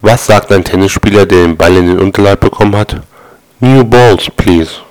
Was sagt ein Tennisspieler, der den Ball in den Unterleib bekommen hat? New balls, please.